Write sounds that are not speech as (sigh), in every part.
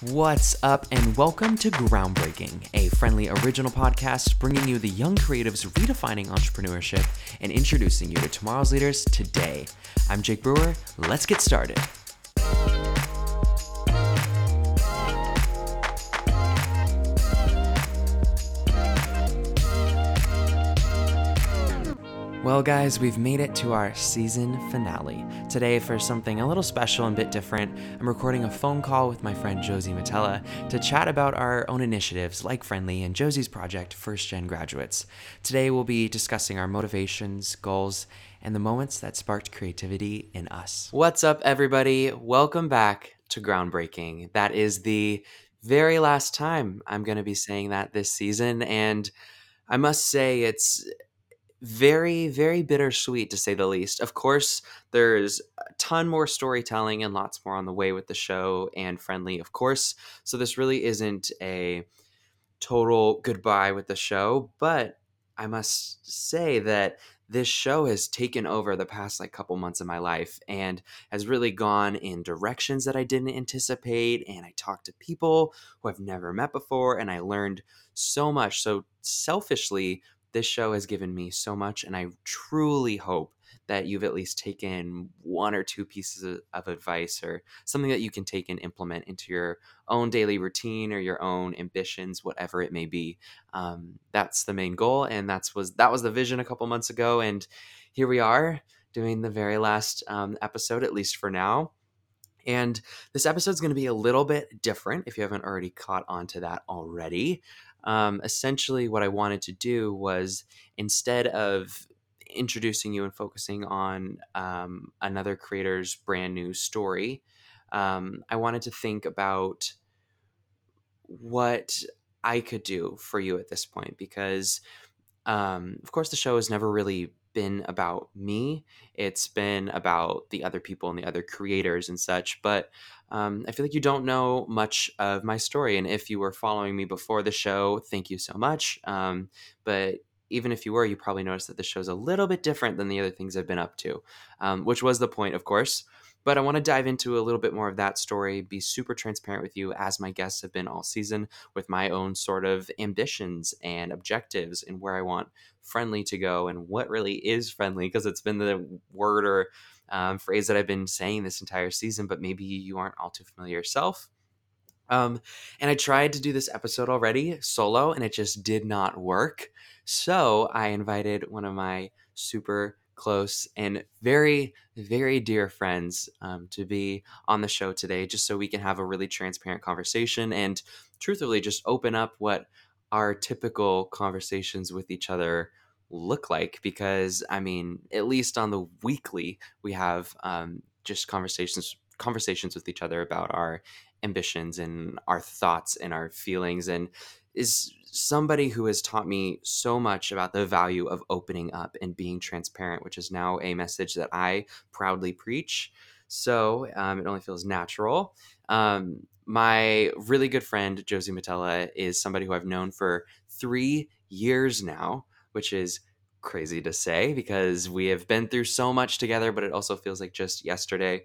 What's up, and welcome to Groundbreaking, a friendly original podcast bringing you the young creatives redefining entrepreneurship and introducing you to tomorrow's leaders today. I'm Jake Brewer. Let's get started. Well, guys, we've made it to our season finale. Today, for something a little special and a bit different, I'm recording a phone call with my friend Josie Matella to chat about our own initiatives like Friendly and Josie's project, First Gen Graduates. Today, we'll be discussing our motivations, goals, and the moments that sparked creativity in us. What's up, everybody? Welcome back to Groundbreaking. That is the very last time I'm going to be saying that this season, and I must say it's very, very bittersweet to say the least. Of course, there's a ton more storytelling and lots more on the way with the show and friendly, of course. So this really isn't a total goodbye with the show, but I must say that this show has taken over the past like couple months of my life and has really gone in directions that I didn't anticipate and I talked to people who I've never met before and I learned so much so selfishly this show has given me so much, and I truly hope that you've at least taken one or two pieces of, advice or something that you can take and implement into your own daily routine or your own ambitions, whatever it may be. Um, that's the main goal, and that's was that was the vision a couple months ago, and here we are doing the very last um, episode, at least for now. And this episode is going to be a little bit different if you haven't already caught on to that already um, essentially what I wanted to do was instead of introducing you and focusing on um, another creator's brand new story, um, I wanted to think about what I could do for you at this point because, um, of course, the show has never really been about me. It's been about the other people and the other creators and such. But um, I feel like you don't know much of my story. And if you were following me before the show, thank you so much. Um, but even if you were, you probably noticed that the show's a little bit different than the other things I've been up to, um, which was the point, of course. But I want to dive into a little bit more of that story, be super transparent with you, as my guests have been all season, with my own sort of ambitions and objectives and where I want friendly to go and what really is friendly, because it's been the word or um, phrase that I've been saying this entire season, but maybe you aren't all too familiar yourself. Um, and I tried to do this episode already solo, and it just did not work. So I invited one of my super close and very, very dear friends um, to be on the show today, just so we can have a really transparent conversation and truthfully just open up what our typical conversations with each other look like. Because, I mean, at least on the weekly, we have um, just conversations conversations with each other about our ambitions and our thoughts and our feelings and is somebody who has taught me so much about the value of opening up and being transparent, which is now a message that I proudly preach. So um, it only feels natural. Um, my really good friend, Josie Matella, is somebody who I've known for three years now, which is crazy to say because we have been through so much together, but it also feels like just yesterday.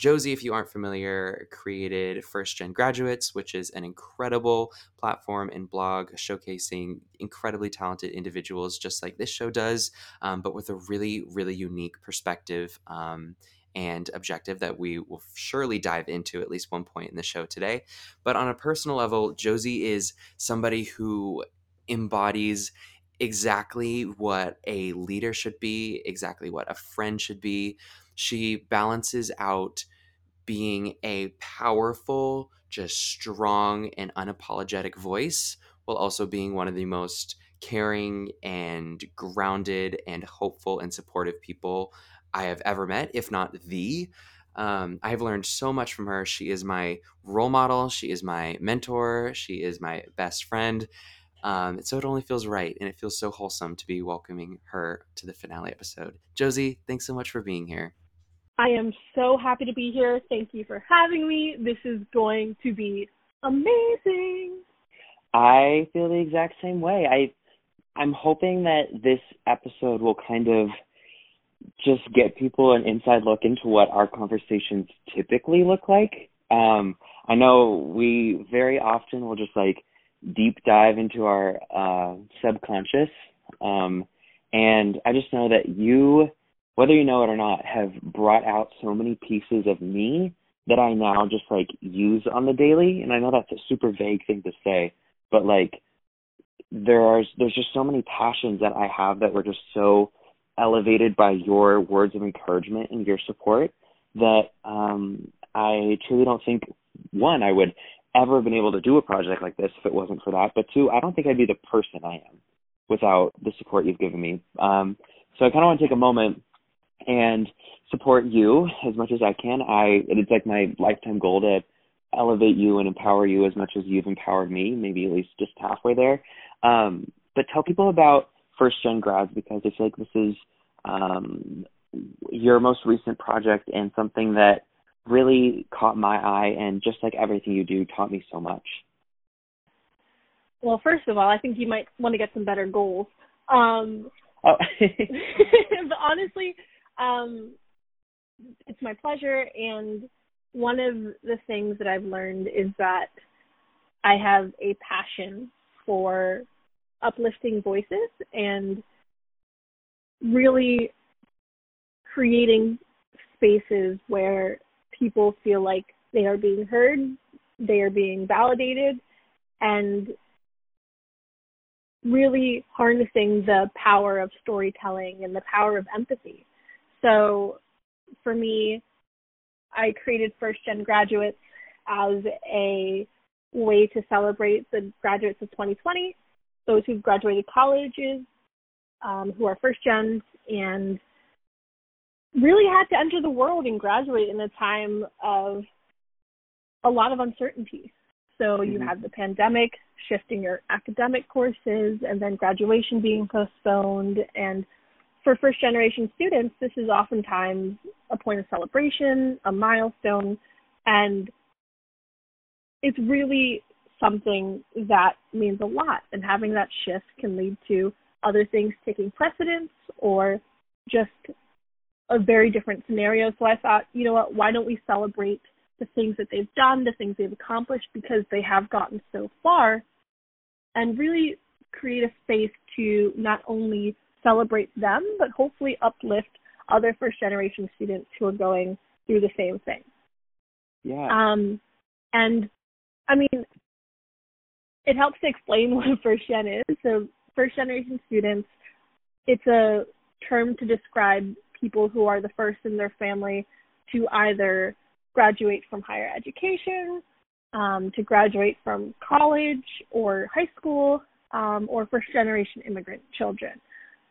Josie, if you aren't familiar, created First Gen Graduates, which is an incredible platform and blog showcasing incredibly talented individuals, just like this show does, um, but with a really, really unique perspective. Um, and objective that we will surely dive into at least one point in the show today. But on a personal level, Josie is somebody who embodies exactly what a leader should be, exactly what a friend should be, she balances out being a powerful, just strong and unapologetic voice while also being one of the most caring and grounded and hopeful and supportive people I have ever met, if not the. Um, I have learned so much from her. She is my role model. She is my mentor. She is my best friend. Um, so it only feels right and it feels so wholesome to be welcoming her to the finale episode. Josie, thanks so much for being here. I am so happy to be here. Thank you for having me. This is going to be amazing. I feel the exact same way. I I'm hoping that this episode will kind of just get people an inside look into what our conversations typically look like. Um, I know we very often will just like deep dive into our uh, subconscious. Um, and I just know that you, whether you know it or not, have brought out so many pieces of me that I now just like use on the daily. And I know that's a super vague thing to say, but like there are there's just so many passions that I have that were just so elevated by your words of encouragement and your support that um I truly don't think one I would ever have been able to do a project like this if it wasn't for that. But two, I don't think I'd be the person I am without the support you've given me. Um, so I kind of want to take a moment and support you as much as I can. I it's like my lifetime goal to elevate you and empower you as much as you've empowered me, maybe at least just halfway there. Um, but tell people about first gen grads because I feel like this is um, your most recent project and something that really caught my eye and just like everything you do taught me so much. Well, first of all, I think you might want to get some better goals. Um, oh. (laughs) but honestly, um, it's my pleasure. And one of the things that I've learned is that I have a passion for uplifting voices and really creating spaces where people feel like they are being heard, they are being validated, and really harnessing the power of storytelling and the power of empathy. So for me, I created First Gen Graduates as a way to celebrate the graduates of 2020, those who've graduated colleges, um, who are first gens, and really had to enter the world and graduate in a time of a lot of uncertainty. So you mm-hmm. have the pandemic shifting your academic courses and then graduation being postponed. And for first generation students, this is oftentimes a point of celebration, a milestone, and it's really something that means a lot. And having that shift can lead to other things taking precedence or just a very different scenario. So I thought, you know what, why don't we celebrate the things that they've done, the things they've accomplished because they have gotten so far and really create a space to not only celebrate them, but hopefully uplift other first generation students who are going through the same thing. Yeah. Um, and I mean, it helps to explain (laughs) what first gen is. So, first generation students, it's a term to describe people who are the first in their family to either graduate from higher education, um, to graduate from college or high school, um, or first generation immigrant children.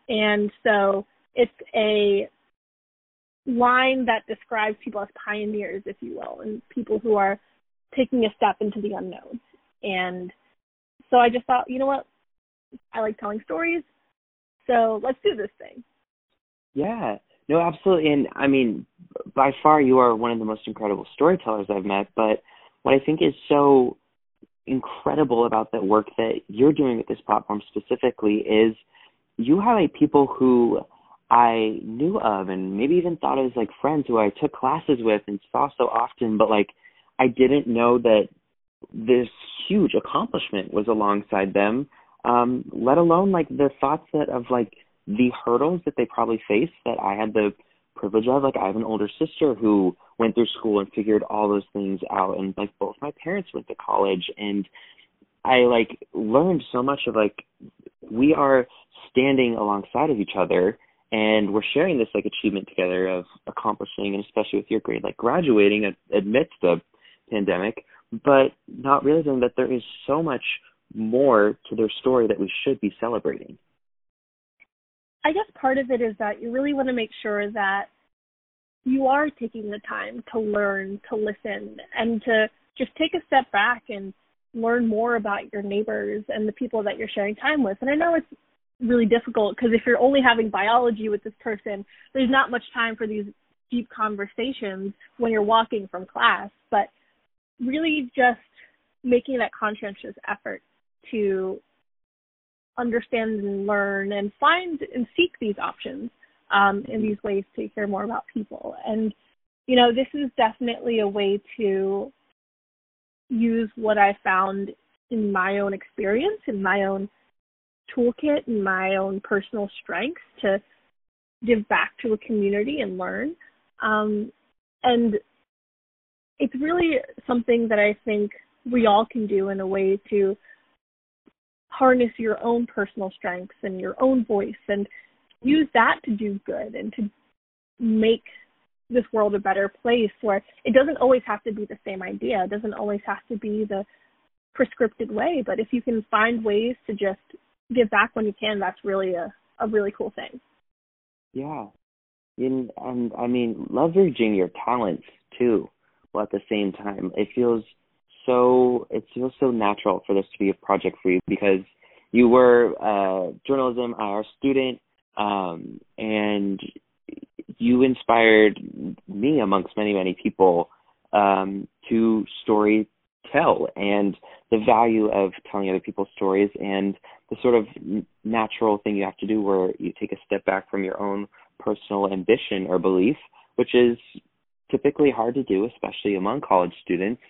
And so it's a line that describes people as pioneers, if you will, and people who are taking a step into the unknown. And so I just thought, you know what? I like telling stories. So let's do this thing. Yeah. No, absolutely. And I mean, by far, you are one of the most incredible storytellers I've met. But what I think is so incredible about the work that you're doing with this platform specifically is you highlight people who I knew of and maybe even thought of as like friends who I took classes with and saw so often, but like I didn't know that this huge accomplishment was alongside them. Um, let alone like the thoughts that of like the hurdles that they probably faced that I had the privilege of. Like I have an older sister who went through school and figured all those things out and like both my parents went to college and I like learned so much of like we are standing alongside of each other and we're sharing this like achievement together of accomplishing and especially with your grade like graduating amidst the pandemic but not realizing that there is so much more to their story that we should be celebrating. I guess part of it is that you really want to make sure that you are taking the time to learn, to listen, and to just take a step back and learn more about your neighbors and the people that you're sharing time with. And I know it's really difficult because if you're only having biology with this person, there's not much time for these deep conversations when you're walking from class. But really just making that conscientious effort to understand and learn and find and seek these options um, in these ways to hear more about people. And, you know, this is definitely a way to use what I found in my own experience, in my own toolkit, in my own personal strengths to give back to a community and learn. Um, and it's really something that I think we all can do in a way to harness your own personal strengths and your own voice and use that to do good and to make this world a better place where it doesn't always have to be the same idea. It doesn't always have to be the prescripted way. But if you can find ways to just give back when you can that's really a, a really cool thing. Yeah. And, and i mean leveraging your talents too while at the same time it feels so it feels so natural for this to be a project for you because you were a journalism IR student um, and you inspired me amongst many many people um, to story tell and the value of telling other people's stories and the sort of natural thing you have to do where you take a step back from your own personal ambition or belief which is typically hard to do especially among college students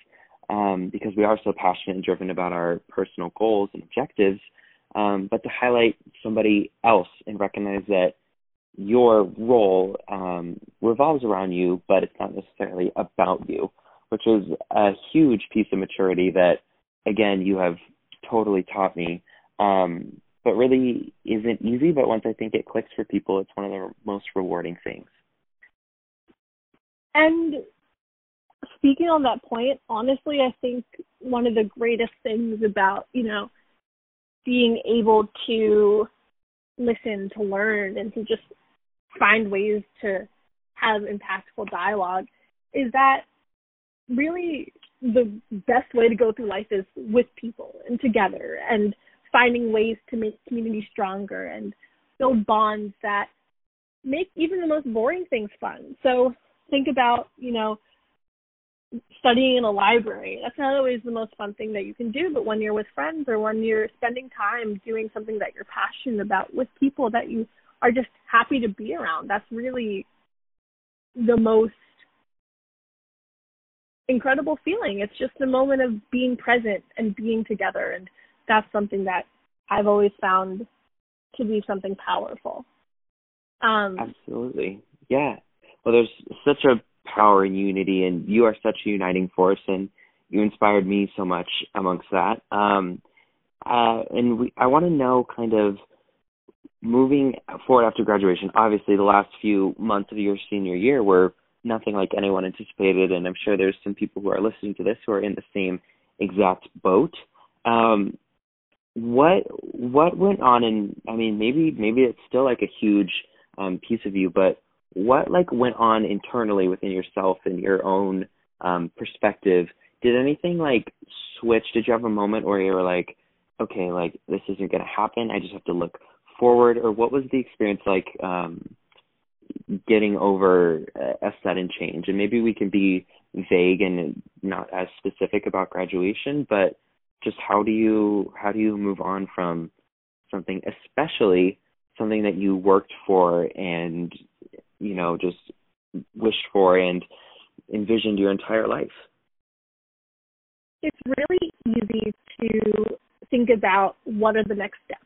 um, because we are so passionate and driven about our personal goals and objectives, um, but to highlight somebody else and recognize that your role um, revolves around you, but it's not necessarily about you, which is a huge piece of maturity that, again, you have totally taught me. Um, but really isn't easy, but once I think it clicks for people, it's one of the most rewarding things. And speaking on that point, honestly, I think one of the greatest things about, you know, being able to listen, to learn, and to just find ways to have impactful dialogue is that really the best way to go through life is with people and together and finding ways to make community stronger and build bonds that make even the most boring things fun. So think about, you know, studying in a library. That's not always the most fun thing that you can do, but when you're with friends or when you're spending time doing something that you're passionate about with people that you are just happy to be around, that's really the most incredible feeling. It's just a moment of being present and being together and that's something that I've always found to be something powerful. Um Absolutely. Yeah. Well there's such a power and unity and you are such a uniting force and you inspired me so much amongst that. Um uh and we i want to know kind of moving forward after graduation obviously the last few months of your senior year were nothing like anyone anticipated and i'm sure there's some people who are listening to this who are in the same exact boat. Um what what went on and i mean maybe maybe it's still like a huge um piece of you but what like went on internally within yourself and your own um perspective? Did anything like switch? Did you have a moment where you were like okay like this isn't going to happen. I just have to look forward or what was the experience like um getting over a sudden change? And maybe we can be vague and not as specific about graduation but just how do you how do you move on from something especially something that you worked for and you know just wished for and envisioned your entire life? It's really easy to think about what are the next steps.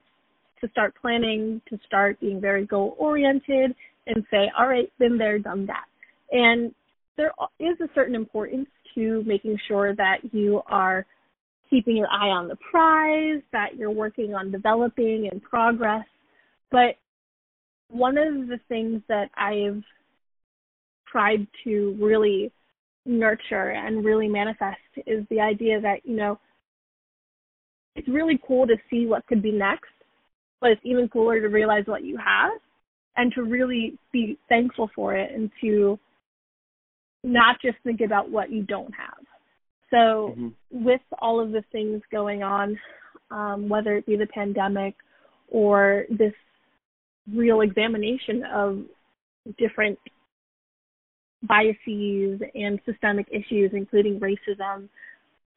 To start planning to start being very goal oriented and say all right been there done that. And there is a certain importance to making sure that you are keeping your eye on the prize that you're working on developing and progress. But one of the things that I've tried to really nurture and really manifest is the idea that, you know, it's really cool to see what could be next, but it's even cooler to realize what you have and to really be thankful for it and to not just think about what you don't have. So, mm-hmm. with all of the things going on, um, whether it be the pandemic or this real examination of different biases and systemic issues, including racism,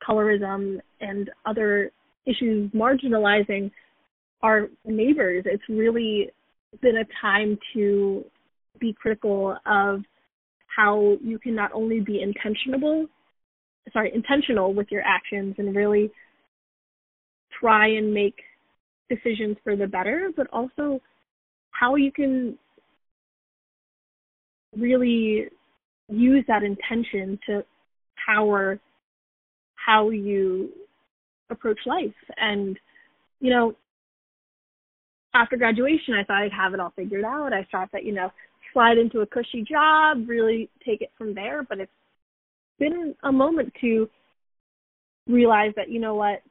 colorism, and other issues marginalizing our neighbors. It's really been a time to be critical of how you can not only be intentional sorry, intentional with your actions and really try and make decisions for the better, but also how you can really use that intention to power how you approach life. And, you know, after graduation, I thought I'd have it all figured out. I thought that, you know, slide into a cushy job, really take it from there. But it's been a moment to realize that, you know what,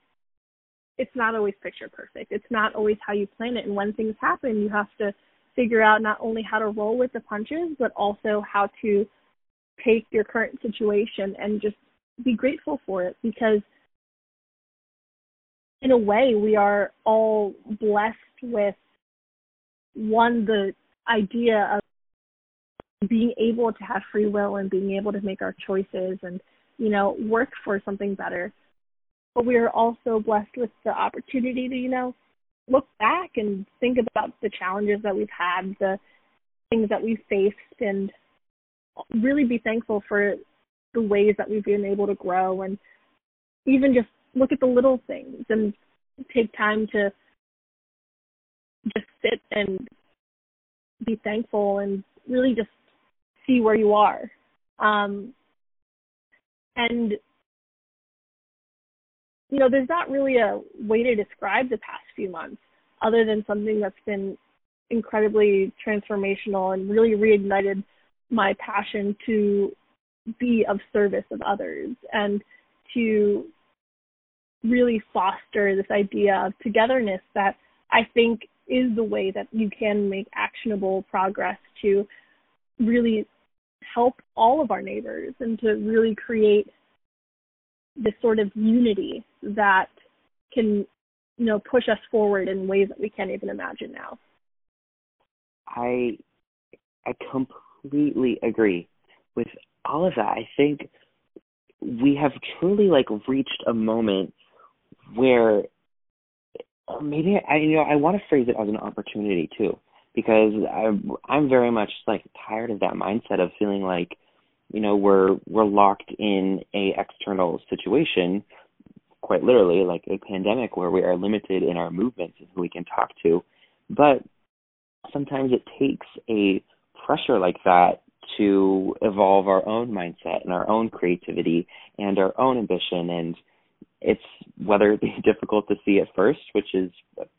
it's not always picture perfect. It's not always how you plan it. And when things happen, you have to figure out not only how to roll with the punches, but also how to take your current situation and just be grateful for it because in a way we are all blessed with one the idea of being able to have free will and being able to make our choices and you know work for something better but we are also blessed with the opportunity to you know look back and think about the challenges that we've had the things that we've faced and really be thankful for the ways that we've been able to grow and even just look at the little things and take time to just sit and be thankful and really just see where you are. Um, and you know, there's not really a way to describe the past few months other than something that's been incredibly transformational and really reignited my passion to be of service of others and to really foster this idea of togetherness that I think is the way that you can make actionable progress to really help all of our neighbors and to really create this sort of unity that can you know push us forward in ways that we can't even imagine now. I i completely agree. With all of that i think we have truly like reached a moment where maybe I you know I want to phrase it as an opportunity too because I'm I'm very much like tired of that mindset of feeling like you know we're we're locked in a external situation quite literally like a pandemic where we are limited in our movements and who we can talk to but sometimes it takes a pressure like that to evolve our own mindset and our own creativity and our own ambition and it's whether it be (laughs) difficult to see at first, which is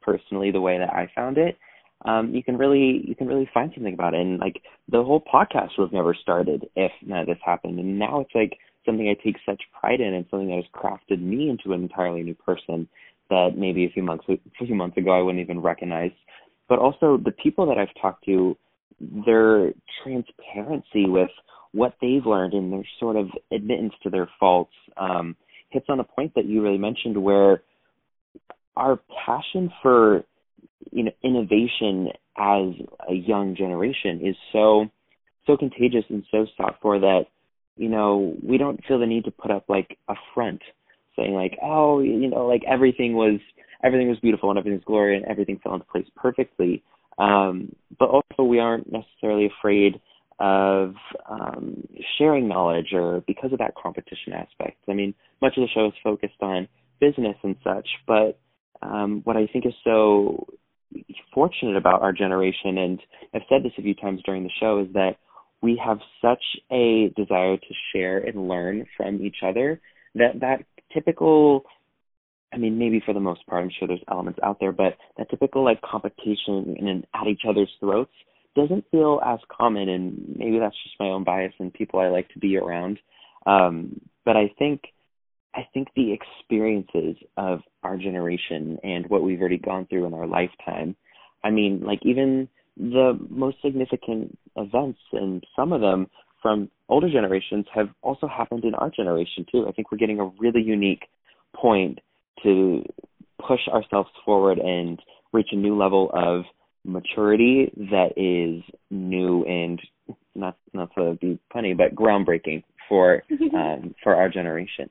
personally the way that I found it. Um, you can really you can really find something about it. And like the whole podcast would have never started if none of this happened. And now it's like something I take such pride in and something that has crafted me into an entirely new person that maybe a few months a few months ago I wouldn't even recognize. But also the people that I've talked to, their transparency with what they've learned and their sort of admittance to their faults. Um, hits on a point that you really mentioned where our passion for you know innovation as a young generation is so so contagious and so sought for that you know we don't feel the need to put up like a front saying like oh you know like everything was everything was beautiful and everything's glory and everything fell into place perfectly um but also we aren't necessarily afraid of um, sharing knowledge or because of that competition aspect. I mean, much of the show is focused on business and such, but um, what I think is so fortunate about our generation, and I've said this a few times during the show, is that we have such a desire to share and learn from each other that that typical I mean, maybe for the most part, I'm sure there's elements out there, but that typical like competition and at each other's throats doesn't feel as common and maybe that's just my own bias and people I like to be around. Um, but I think I think the experiences of our generation and what we've already gone through in our lifetime, I mean, like even the most significant events and some of them from older generations have also happened in our generation too. I think we're getting a really unique point to push ourselves forward and reach a new level of maturity that is new and not not to be funny, but groundbreaking for (laughs) um, for our generation.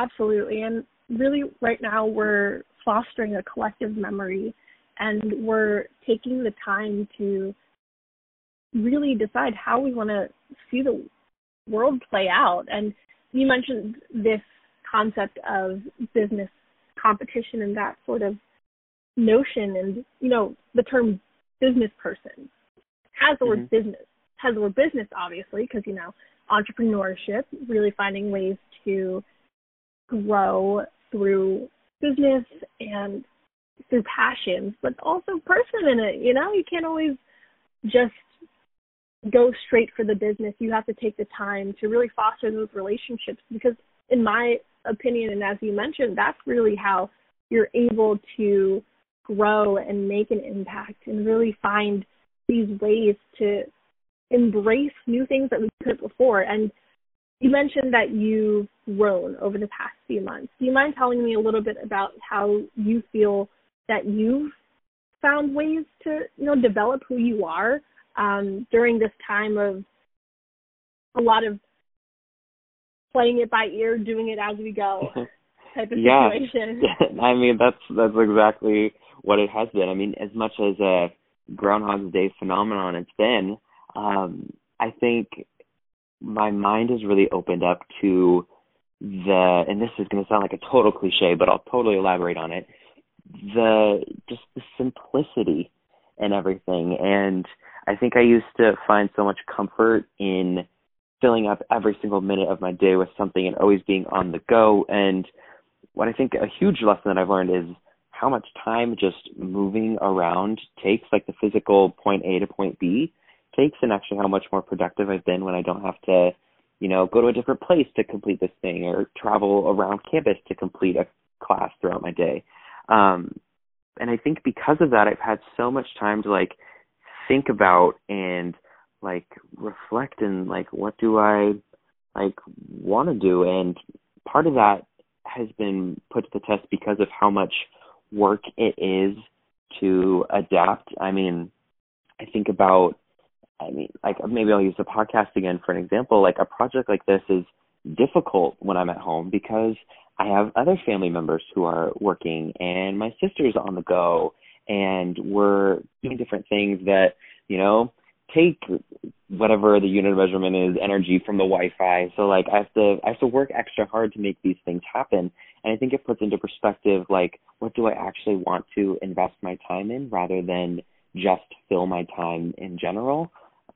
Absolutely, and really, right now we're fostering a collective memory, and we're taking the time to really decide how we want to see the world play out. And you mentioned this concept of business competition and that sort of notion and you know the term business person has the mm-hmm. word business has the word business obviously because you know entrepreneurship really finding ways to grow through business and through passions but also person in it you know you can't always just go straight for the business you have to take the time to really foster those relationships because in my opinion and as you mentioned that's really how you're able to grow and make an impact and really find these ways to embrace new things that we couldn't before. And you mentioned that you've grown over the past few months. Do you mind telling me a little bit about how you feel that you've found ways to, you know, develop who you are um, during this time of a lot of playing it by ear, doing it as we go (laughs) type of yeah. situation? (laughs) I mean, that's that's exactly what it has been. I mean, as much as a Groundhog's Day phenomenon it's been, um, I think my mind has really opened up to the, and this is going to sound like a total cliche, but I'll totally elaborate on it. The just the simplicity and everything, and I think I used to find so much comfort in filling up every single minute of my day with something and always being on the go. And what I think a huge lesson that I've learned is how much time just moving around takes, like the physical point A to point B and actually how much more productive I've been when I don't have to, you know, go to a different place to complete this thing or travel around campus to complete a class throughout my day. Um, and I think because of that, I've had so much time to like think about and like reflect and like what do I like want to do, and part of that has been put to the test because of how much work it is to adapt. I mean, I think about, I mean, like maybe I'll use the podcast again for an example. Like a project like this is difficult when I'm at home because I have other family members who are working and my sister's on the go and we're doing different things that, you know, take whatever the unit of measurement is energy from the Wi-Fi. So like I have to I have to work extra hard to make these things happen. And I think it puts into perspective like what do I actually want to invest my time in rather than just fill my time in general.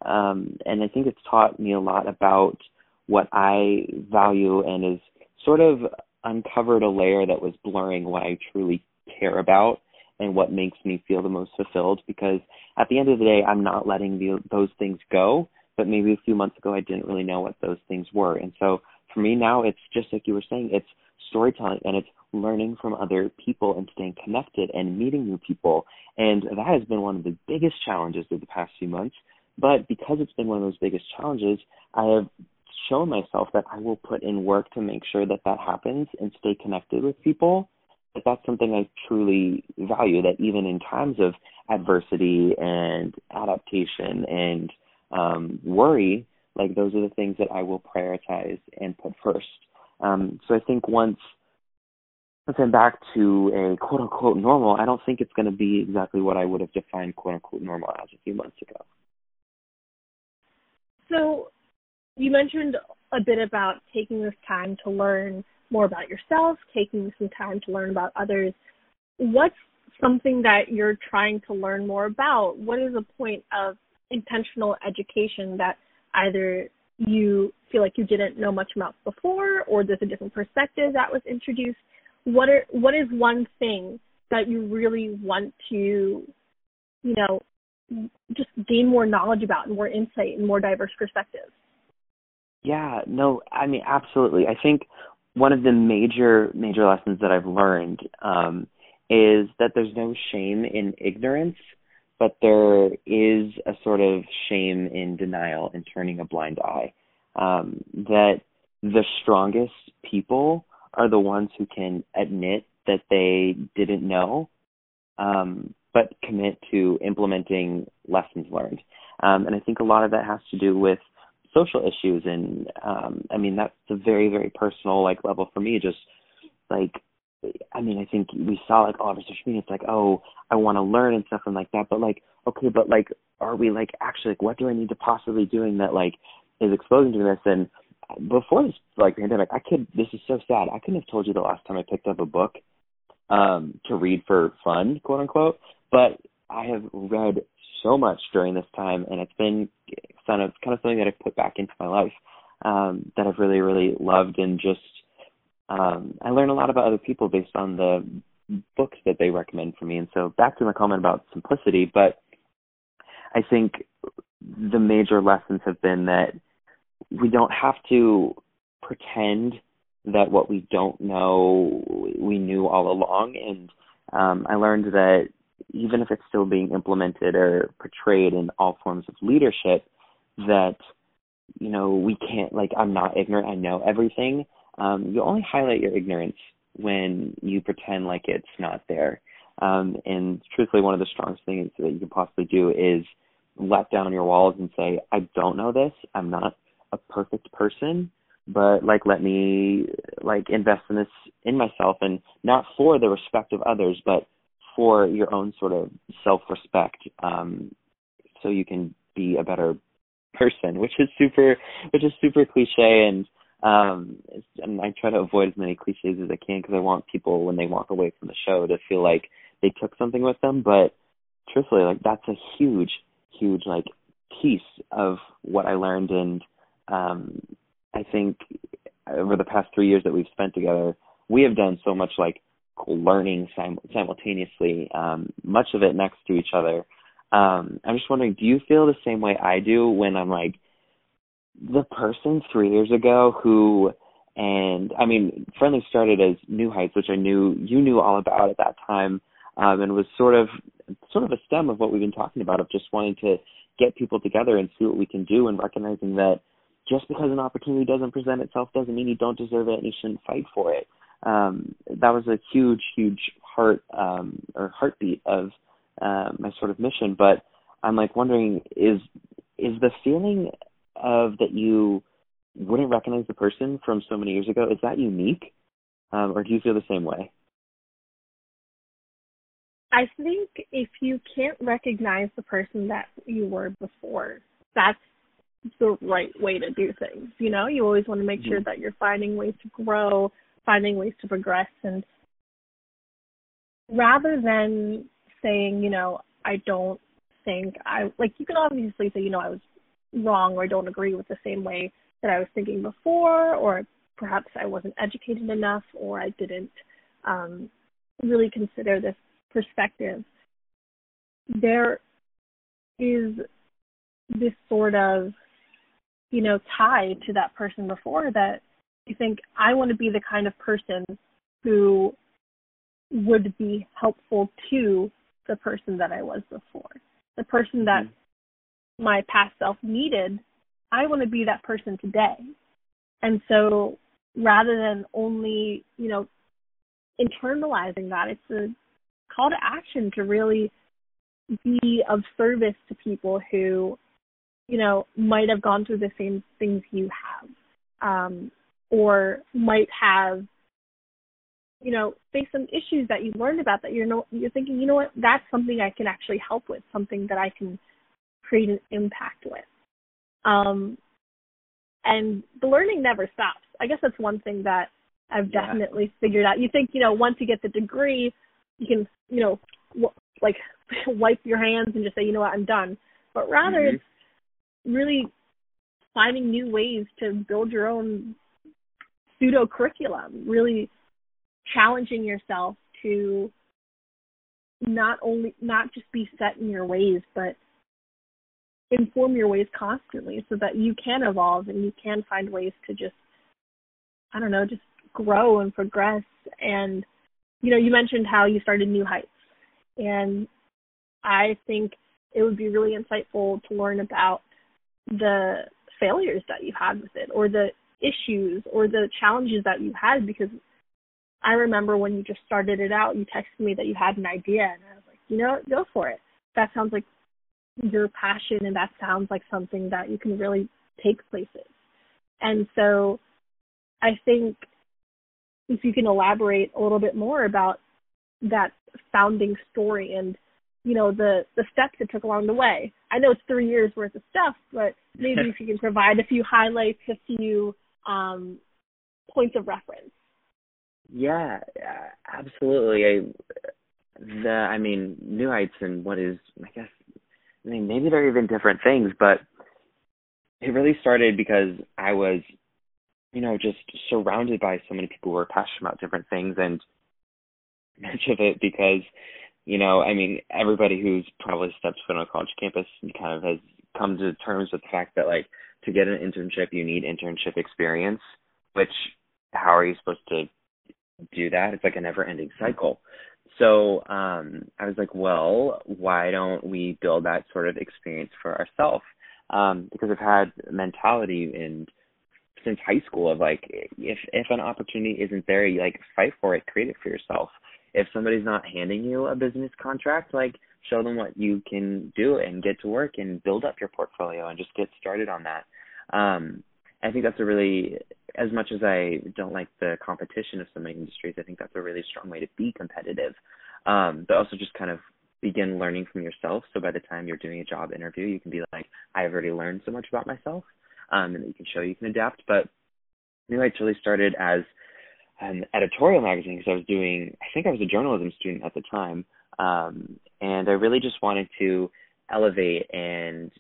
Um, and I think it's taught me a lot about what I value and has sort of uncovered a layer that was blurring what I truly care about and what makes me feel the most fulfilled because at the end of the day I'm not letting the, those things go but maybe a few months ago I didn't really know what those things were. And so for me now it's just like you were saying it's storytelling and it's learning from other people and staying connected and meeting new people. And that has been one of the biggest challenges of the past few months but because it's been one of those biggest challenges I have shown myself that I will put in work to make sure that that happens and stay connected with people that's something I truly value that even in times of adversity and adaptation and um, worry, like those are the things that I will prioritize and put first. Um, so I think once once I'm back to a quote unquote normal, I don't think it's going to be exactly what I would have defined quote unquote normal as a few months ago. So you mentioned a bit about taking this time to learn more about yourself, taking some time to learn about others. What's something that you're trying to learn more about? What is the point of intentional education that either you feel like you didn't know much about before or there's a different perspective that was introduced? What are what is one thing that you really want to, you know, just gain more knowledge about and more insight and more diverse perspectives? Yeah, no, I mean absolutely. I think one of the major major lessons that I've learned um, is that there's no shame in ignorance, but there is a sort of shame in denial and turning a blind eye. Um, that the strongest people are the ones who can admit that they didn't know, um, but commit to implementing lessons learned. Um, and I think a lot of that has to do with social issues and um i mean that's a very very personal like level for me just like i mean i think we saw like all over social media it's like oh i want to learn and stuff and like that but like okay but like are we like actually like what do i need to possibly doing that like is exposing to this and before this like pandemic, I could. This is so sad. I couldn't have told you the last time I picked up a book um, to read for fun, quote unquote. But I have read so much during this time, and it's been kind of kind of something that I've put back into my life um, that I've really really loved, and just um, I learn a lot about other people based on the books that they recommend for me. And so back to my comment about simplicity, but I think the major lessons have been that we don't have to pretend that what we don't know we knew all along and um, I learned that even if it's still being implemented or portrayed in all forms of leadership that you know we can't like I'm not ignorant. I know everything. Um, you only highlight your ignorance when you pretend like it's not there. Um, and truthfully one of the strongest things that you can possibly do is let down your walls and say I don't know this. I'm not a perfect person but like let me like invest in this in myself and not for the respect of others but for your own sort of self respect um so you can be a better person which is super which is super cliche and um and I try to avoid as many cliches as I can because I want people when they walk away from the show to feel like they took something with them but truthfully like that's a huge huge like piece of what I learned and um I think over the past three years that we've spent together, we have done so much like learning sim- simultaneously, um, much of it next to each other. Um, I'm just wondering, do you feel the same way I do when I'm like the person three years ago who, and I mean, Friendly started as New Heights, which I knew you knew all about at that time, um, and was sort of sort of a stem of what we've been talking about of just wanting to get people together and see what we can do and recognizing that just because an opportunity doesn't present itself doesn't mean you don't deserve it and you shouldn't fight for it. Um, that was a huge, huge heart um, or heartbeat of uh, my sort of mission. But I'm like wondering is is the feeling of that you wouldn't recognize the person from so many years ago is that unique, um, or do you feel the same way? I think if you can't recognize the person that you were before, that's the right way to do things. You know, you always want to make mm-hmm. sure that you're finding ways to grow, finding ways to progress, and rather than saying, you know, I don't think I like you can obviously say, you know, I was wrong or I don't agree with the same way that I was thinking before, or perhaps I wasn't educated enough or I didn't um, really consider this perspective. There is this sort of you know, tie to that person before that you think I want to be the kind of person who would be helpful to the person that I was before. The person that mm-hmm. my past self needed, I want to be that person today. And so rather than only, you know, internalizing that, it's a call to action to really be of service to people who you know, might have gone through the same things you have, um, or might have, you know, faced some issues that you learned about that you're no, you're thinking, you know what, that's something I can actually help with, something that I can create an impact with. Um, and the learning never stops. I guess that's one thing that I've definitely yeah. figured out. You think, you know, once you get the degree, you can, you know, w- like (laughs) wipe your hands and just say, you know what, I'm done. But rather, mm-hmm. it's really finding new ways to build your own pseudo curriculum, really challenging yourself to not only not just be set in your ways, but inform your ways constantly so that you can evolve and you can find ways to just I don't know, just grow and progress. And you know, you mentioned how you started New Heights and I think it would be really insightful to learn about the failures that you had with it or the issues or the challenges that you had because I remember when you just started it out, you texted me that you had an idea and I was like, you know, go for it. That sounds like your passion and that sounds like something that you can really take places. And so I think if you can elaborate a little bit more about that founding story and you know the the steps it took along the way. I know it's three years worth of stuff, but (laughs) maybe if you can provide a few highlights, a few um, points of reference. Yeah, absolutely. I, the I mean, New Heights and what is I guess I mean maybe they're even different things, but it really started because I was, you know, just surrounded by so many people who were passionate about different things and (laughs) much of it because, you know, I mean, everybody who's probably stepped foot on a college campus kind of has come to terms with the fact that like to get an internship you need internship experience, which how are you supposed to do that? It's like a never ending cycle. So um I was like, well, why don't we build that sort of experience for ourselves? Um, because I've had mentality and since high school of like if if an opportunity isn't there, you like fight for it, create it for yourself. If somebody's not handing you a business contract, like show them what you can do and get to work and build up your portfolio and just get started on that. Um, I think that's a really, as much as I don't like the competition of so many industries, I think that's a really strong way to be competitive. Um, but also just kind of begin learning from yourself. So by the time you're doing a job interview, you can be like, I've already learned so much about myself, um, and that you can show you can adapt. But New Heights really started as an editorial magazine because I was doing, I think I was a journalism student at the time, um, and I really just wanted to elevate and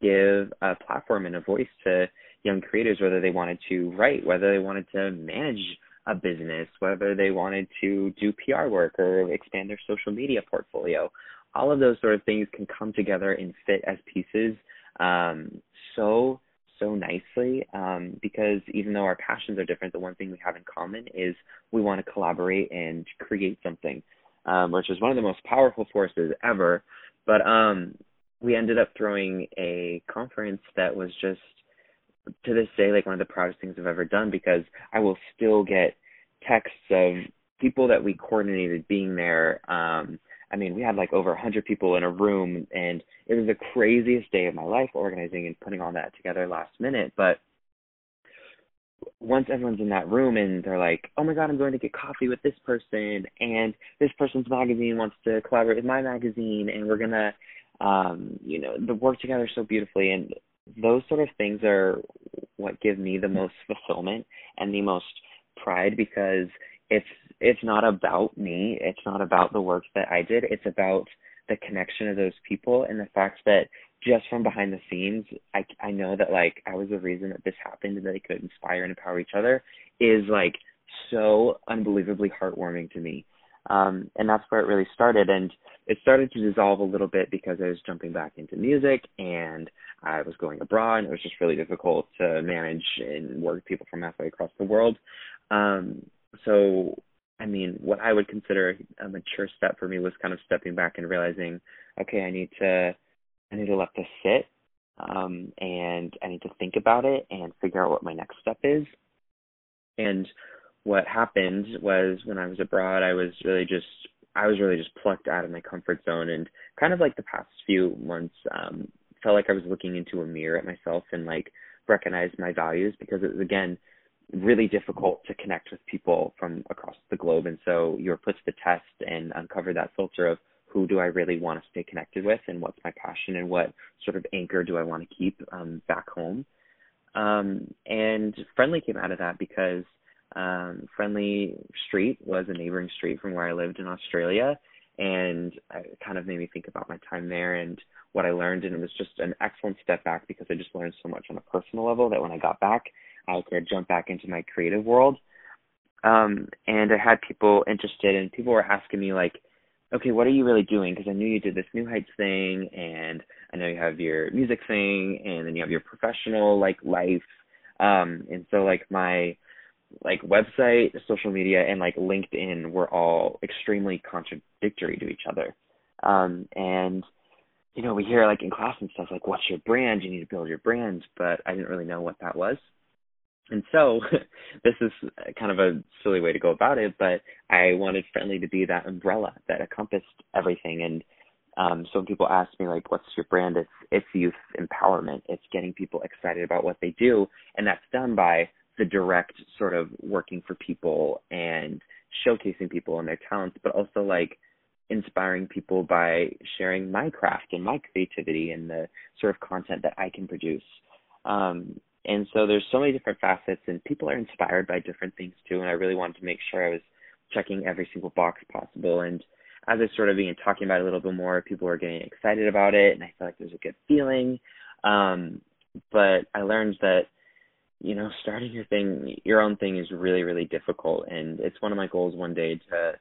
give a platform and a voice to young creators, whether they wanted to write, whether they wanted to manage a business, whether they wanted to do PR work or expand their social media portfolio. All of those sort of things can come together and fit as pieces um, so so nicely um, because even though our passions are different, the one thing we have in common is we want to collaborate and create something, um, which is one of the most powerful forces ever. But um, we ended up throwing a conference that was just to this day like one of the proudest things I've ever done because I will still get texts of people that we coordinated being there. Um, I mean, we had like over a hundred people in a room, and it was the craziest day of my life organizing and putting all that together last minute. But once everyone's in that room and they're like, "Oh my God, I'm going to get coffee with this person, and this person's magazine wants to collaborate with my magazine, and we're gonna, um, you know, the work together so beautifully." And those sort of things are what give me the most fulfillment and the most pride because it's it's not about me it's not about the work that i did it's about the connection of those people and the fact that just from behind the scenes i i know that like i was the reason that this happened and that they could inspire and empower each other is like so unbelievably heartwarming to me um, and that's where it really started. And it started to dissolve a little bit because I was jumping back into music and I was going abroad. And it was just really difficult to manage and work people from halfway across the world. Um, so, I mean, what I would consider a mature step for me was kind of stepping back and realizing, okay, I need to, I need to let this sit, um, and I need to think about it and figure out what my next step is. And what happened was when I was abroad, I was really just I was really just plucked out of my comfort zone and kind of like the past few months um felt like I was looking into a mirror at myself and like recognized my values because it was again really difficult to connect with people from across the globe. And so you're put to the test and uncover that filter of who do I really want to stay connected with and what's my passion and what sort of anchor do I want to keep um back home. Um and friendly came out of that because um, Friendly Street was a neighboring street from where I lived in Australia, and it kind of made me think about my time there and what I learned. And it was just an excellent step back because I just learned so much on a personal level that when I got back, I could jump back into my creative world. Um, and I had people interested, and people were asking me like, okay, what are you really doing? Because I knew you did this New Heights thing, and I know you have your music thing, and then you have your professional like life. Um, and so like my like website, social media, and like LinkedIn were all extremely contradictory to each other. Um, and you know, we hear like in class and stuff like, "What's your brand? You need to build your brand," but I didn't really know what that was. And so, (laughs) this is kind of a silly way to go about it, but I wanted Friendly to be that umbrella that encompassed everything. And um, so when people ask me like, "What's your brand?" It's it's youth empowerment. It's getting people excited about what they do, and that's done by the direct sort of working for people and showcasing people and their talents, but also like inspiring people by sharing my craft and my creativity and the sort of content that I can produce. Um, and so there's so many different facets, and people are inspired by different things too. And I really wanted to make sure I was checking every single box possible. And as I sort of began talking about it a little bit more, people were getting excited about it, and I felt like there's a good feeling. Um, but I learned that you know starting your thing, your own thing, is really really difficult, and it's one of my goals one day to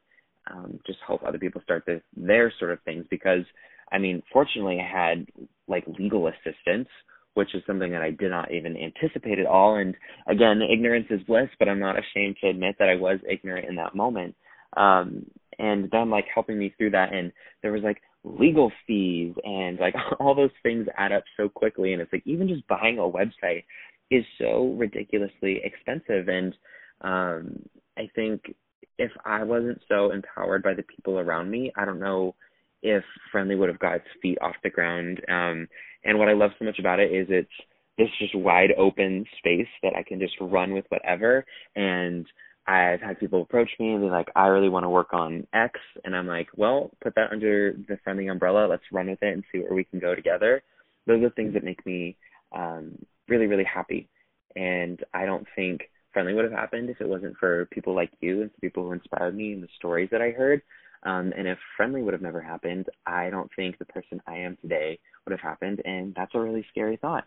um, just help other people start this, their sort of things because I mean, fortunately, I had like legal assistance which is something that I did not even anticipate at all. And again, ignorance is bliss, but I'm not ashamed to admit that I was ignorant in that moment. Um, and them like helping me through that, and there was like legal fees and like (laughs) all those things add up so quickly. And it's like even just buying a website is so ridiculously expensive. And um, I think if I wasn't so empowered by the people around me, I don't know if Friendly would have got its feet off the ground. Um, and what I love so much about it is it's this just wide open space that I can just run with whatever. And I've had people approach me and be like, I really want to work on X. And I'm like, well, put that under the friendly umbrella. Let's run with it and see where we can go together. Those are things that make me um, really, really happy. And I don't think friendly would have happened if it wasn't for people like you and the people who inspired me and the stories that I heard. Um, and if friendly would have never happened, I don't think the person I am today would have happened. And that's a really scary thought.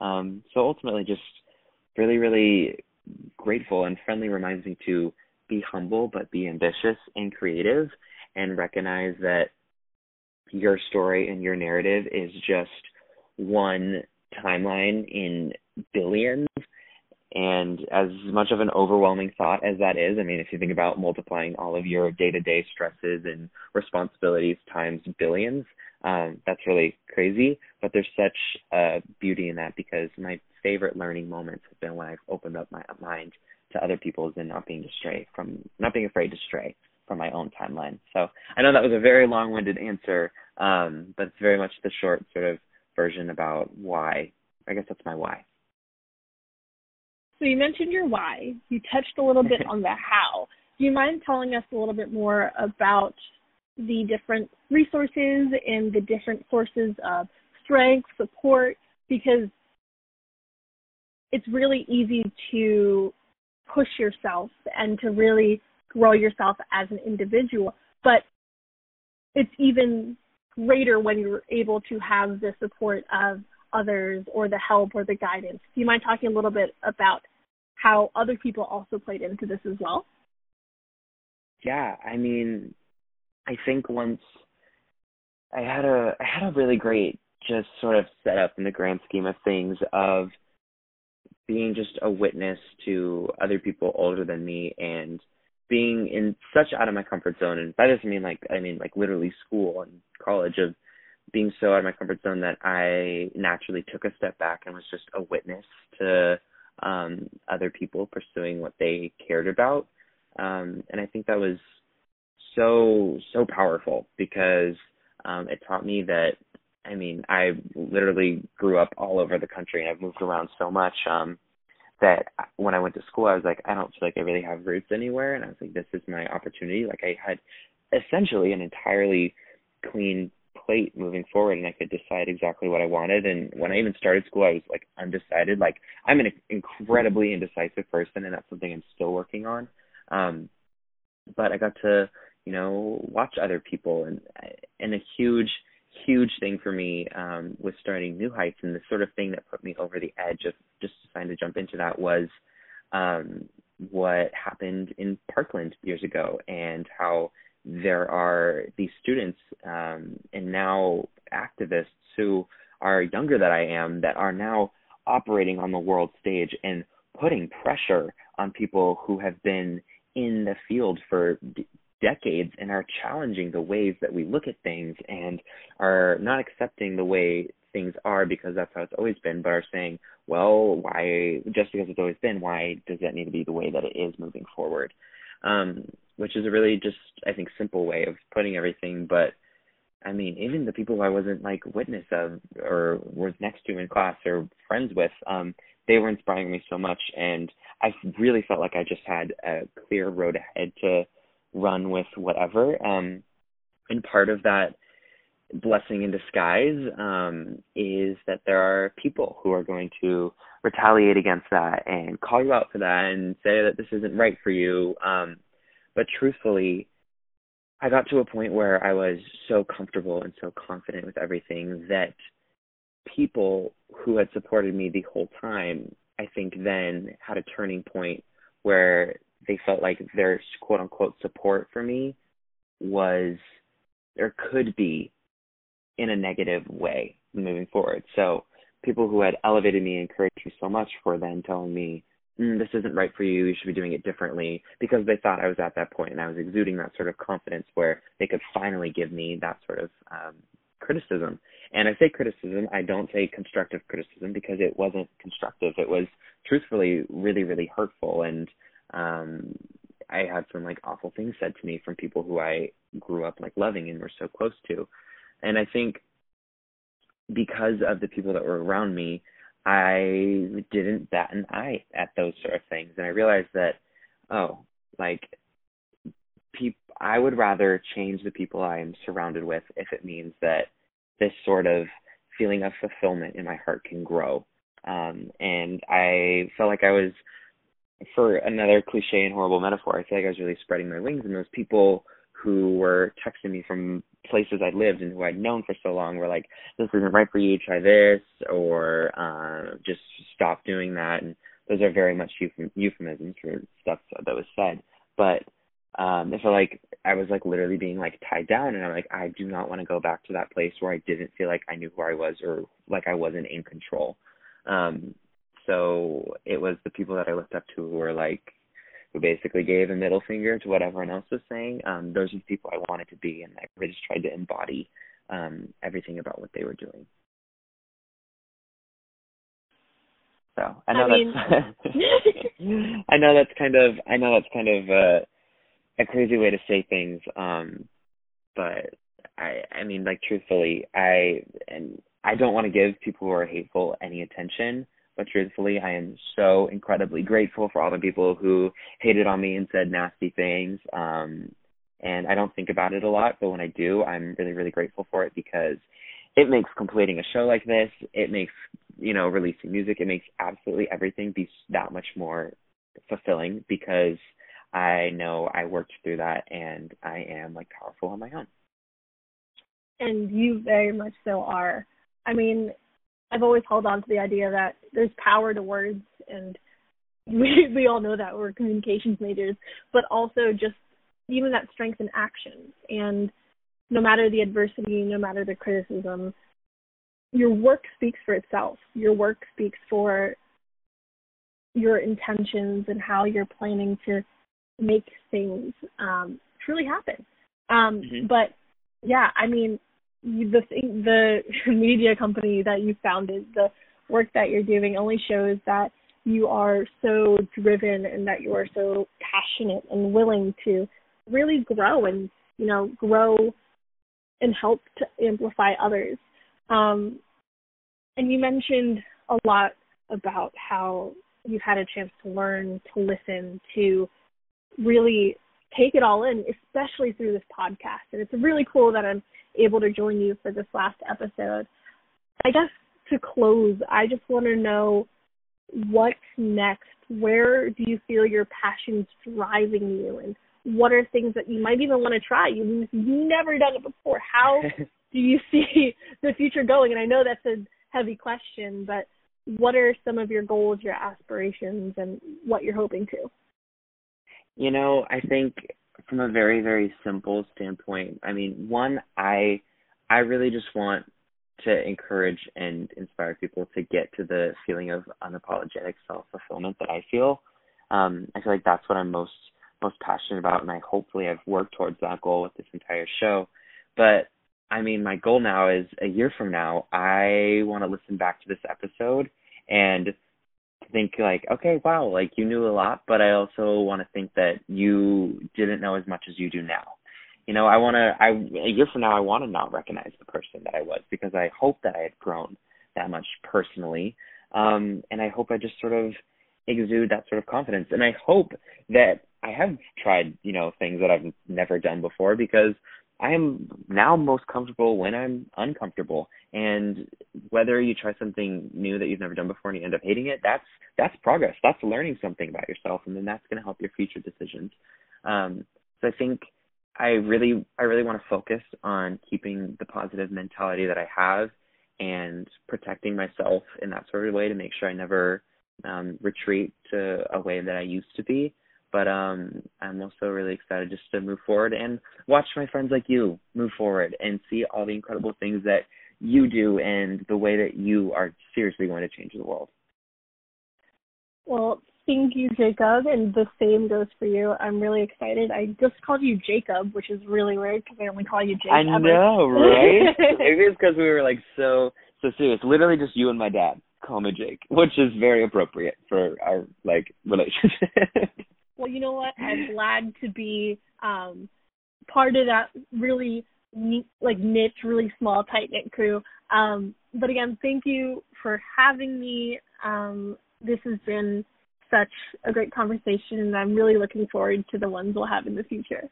Um, so ultimately, just really, really grateful and friendly reminds me to be humble, but be ambitious and creative and recognize that your story and your narrative is just one timeline in billions and as much of an overwhelming thought as that is, I mean, if you think about multiplying all of your day to day stresses and responsibilities times billions, um, that's really crazy. But there's such a beauty in that because my favorite learning moments have been when I've opened up my mind to other people's and not being astray from not being afraid to stray from my own timeline. So I know that was a very long winded answer, um, but it's very much the short sort of version about why. I guess that's my why. So you mentioned your why. You touched a little bit (laughs) on the how. Do you mind telling us a little bit more about the different resources and the different sources of strength, support? Because it's really easy to push yourself and to really grow yourself as an individual, but it's even greater when you're able to have the support of others or the help or the guidance. Do you mind talking a little bit about how other people also played into this as well? Yeah, I mean, I think once I had a I had a really great just sort of set up in the grand scheme of things of being just a witness to other people older than me and being in such out of my comfort zone and this I mean like I mean like literally school and college of being so out of my comfort zone that I naturally took a step back and was just a witness to um, other people pursuing what they cared about. Um, and I think that was so, so powerful because um, it taught me that, I mean, I literally grew up all over the country and I've moved around so much um, that when I went to school, I was like, I don't feel like I really have roots anywhere. And I was like, this is my opportunity. Like I had essentially an entirely clean plate moving forward and I could decide exactly what I wanted. And when I even started school, I was like undecided. Like I'm an incredibly indecisive person and that's something I'm still working on. Um, but I got to, you know, watch other people and, and a huge, huge thing for me, um, was starting New Heights and the sort of thing that put me over the edge of just deciding to jump into that was, um, what happened in Parkland years ago and how there are these students um, and now activists who are younger than I am that are now operating on the world stage and putting pressure on people who have been in the field for decades and are challenging the ways that we look at things and are not accepting the way things are because that's how it's always been, but are saying, well, why, just because it's always been, why does that need to be the way that it is moving forward? Um, which is a really just I think simple way of putting everything. But I mean, even the people I wasn't like witness of or was next to in class or friends with, um, they were inspiring me so much, and I really felt like I just had a clear road ahead to run with whatever. Um, and part of that blessing in disguise um, is that there are people who are going to retaliate against that and call you out for that and say that this isn't right for you. Um, but truthfully, I got to a point where I was so comfortable and so confident with everything that people who had supported me the whole time, I think then had a turning point where they felt like their quote unquote support for me was or could be in a negative way moving forward. So people who had elevated me and encouraged me so much for then telling me, mm, this isn't right for you, you should be doing it differently, because they thought I was at that point and I was exuding that sort of confidence where they could finally give me that sort of um, criticism. And I say criticism, I don't say constructive criticism because it wasn't constructive. It was truthfully really, really hurtful. And um, I had some like awful things said to me from people who I grew up like loving and were so close to. And I think because of the people that were around me, I didn't bat an eye at those sort of things. And I realized that, oh, like, peop- I would rather change the people I am surrounded with if it means that this sort of feeling of fulfillment in my heart can grow. Um, and I felt like I was, for another cliche and horrible metaphor, I feel like I was really spreading my wings, and those people who were texting me from places I'd lived and who I'd known for so long were like, "This isn't right for you. Try this," or uh, "Just stop doing that." And those are very much euphemisms for stuff that was said. But um, I felt like I was like literally being like tied down, and I'm like, I do not want to go back to that place where I didn't feel like I knew who I was or like I wasn't in control. Um, so it was the people that I looked up to who were like who basically gave a middle finger to what everyone else was saying. Um, those are the people I wanted to be, and I really just tried to embody um, everything about what they were doing. So I know I mean... that's (laughs) I know that's kind of I know that's kind of a, a crazy way to say things, um, but I I mean like truthfully I and I don't want to give people who are hateful any attention but truthfully, I am so incredibly grateful for all the people who hated on me and said nasty things. Um, and I don't think about it a lot, but when I do, I'm really, really grateful for it because it makes completing a show like this, it makes, you know, releasing music, it makes absolutely everything be that much more fulfilling because I know I worked through that and I am like powerful on my own. And you very much so are. I mean, I've always held on to the idea that there's power to words, and (laughs) we we all know that we're communications majors, but also just even that strength in action. And no matter the adversity, no matter the criticism, your work speaks for itself. Your work speaks for your intentions and how you're planning to make things um, truly happen. Um, mm-hmm. But yeah, I mean, the thing, the (laughs) media company that you founded, the work that you're doing only shows that you are so driven and that you are so passionate and willing to really grow and you know grow and help to amplify others. Um, and you mentioned a lot about how you've had a chance to learn, to listen, to really take it all in, especially through this podcast. And it's really cool that I'm able to join you for this last episode. I guess to close, I just want to know what's next. Where do you feel your passion's driving you, and what are things that you might even want to try? You, you've never done it before. How (laughs) do you see (laughs) the future going? And I know that's a heavy question, but what are some of your goals, your aspirations, and what you're hoping to? You know, I think from a very very simple standpoint, I mean, one I I really just want to encourage and inspire people to get to the feeling of unapologetic self fulfillment that I feel. Um, I feel like that's what I'm most most passionate about, and I hopefully I've worked towards that goal with this entire show. But I mean, my goal now is a year from now, I want to listen back to this episode and think like, okay, wow, like you knew a lot, but I also want to think that you didn't know as much as you do now. You know, I want to. I a year from now, I want to not recognize the person that I was because I hope that I had grown that much personally, um, and I hope I just sort of exude that sort of confidence. And I hope that I have tried, you know, things that I've never done before because I am now most comfortable when I'm uncomfortable. And whether you try something new that you've never done before and you end up hating it, that's that's progress. That's learning something about yourself, and then that's going to help your future decisions. Um, so I think I really I really want to focus on keeping the positive mentality that I have and protecting myself in that sort of way to make sure I never um, retreat to a way that I used to be. But um, I'm also really excited just to move forward and watch my friends like you move forward and see all the incredible things that you do and the way that you are seriously going to change the world. Well, thank you, Jacob, and the same goes for you. I'm really excited. I just called you Jacob, which is really weird because I only call you Jacob. I know, right? (laughs) Maybe it's because we were like so so serious. Literally, just you and my dad call me Jake, which is very appropriate for our like relationship. (laughs) well, you know what? I'm (gasps) glad to be um part of that really neat, like niche, really small, tight knit crew. Um, but again, thank you for having me. Um, this has been such a great conversation, and I'm really looking forward to the ones we'll have in the future.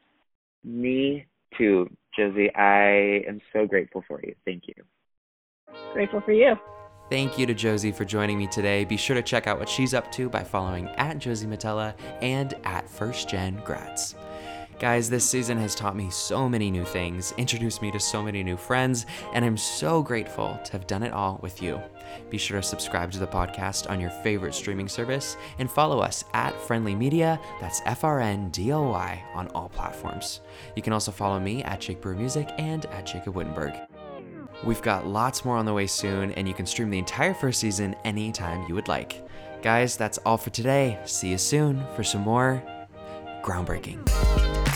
Me too, Josie. I am so grateful for you. Thank you. Grateful for you. Thank you to Josie for joining me today. Be sure to check out what she's up to by following at Josie Matella and at First Gen Grads. Guys, this season has taught me so many new things, introduced me to so many new friends, and I'm so grateful to have done it all with you. Be sure to subscribe to the podcast on your favorite streaming service and follow us at Friendly Media, that's F R N D O Y, on all platforms. You can also follow me at Jake Brewer Music and at Jacob Wittenberg. We've got lots more on the way soon, and you can stream the entire first season anytime you would like. Guys, that's all for today. See you soon for some more groundbreaking.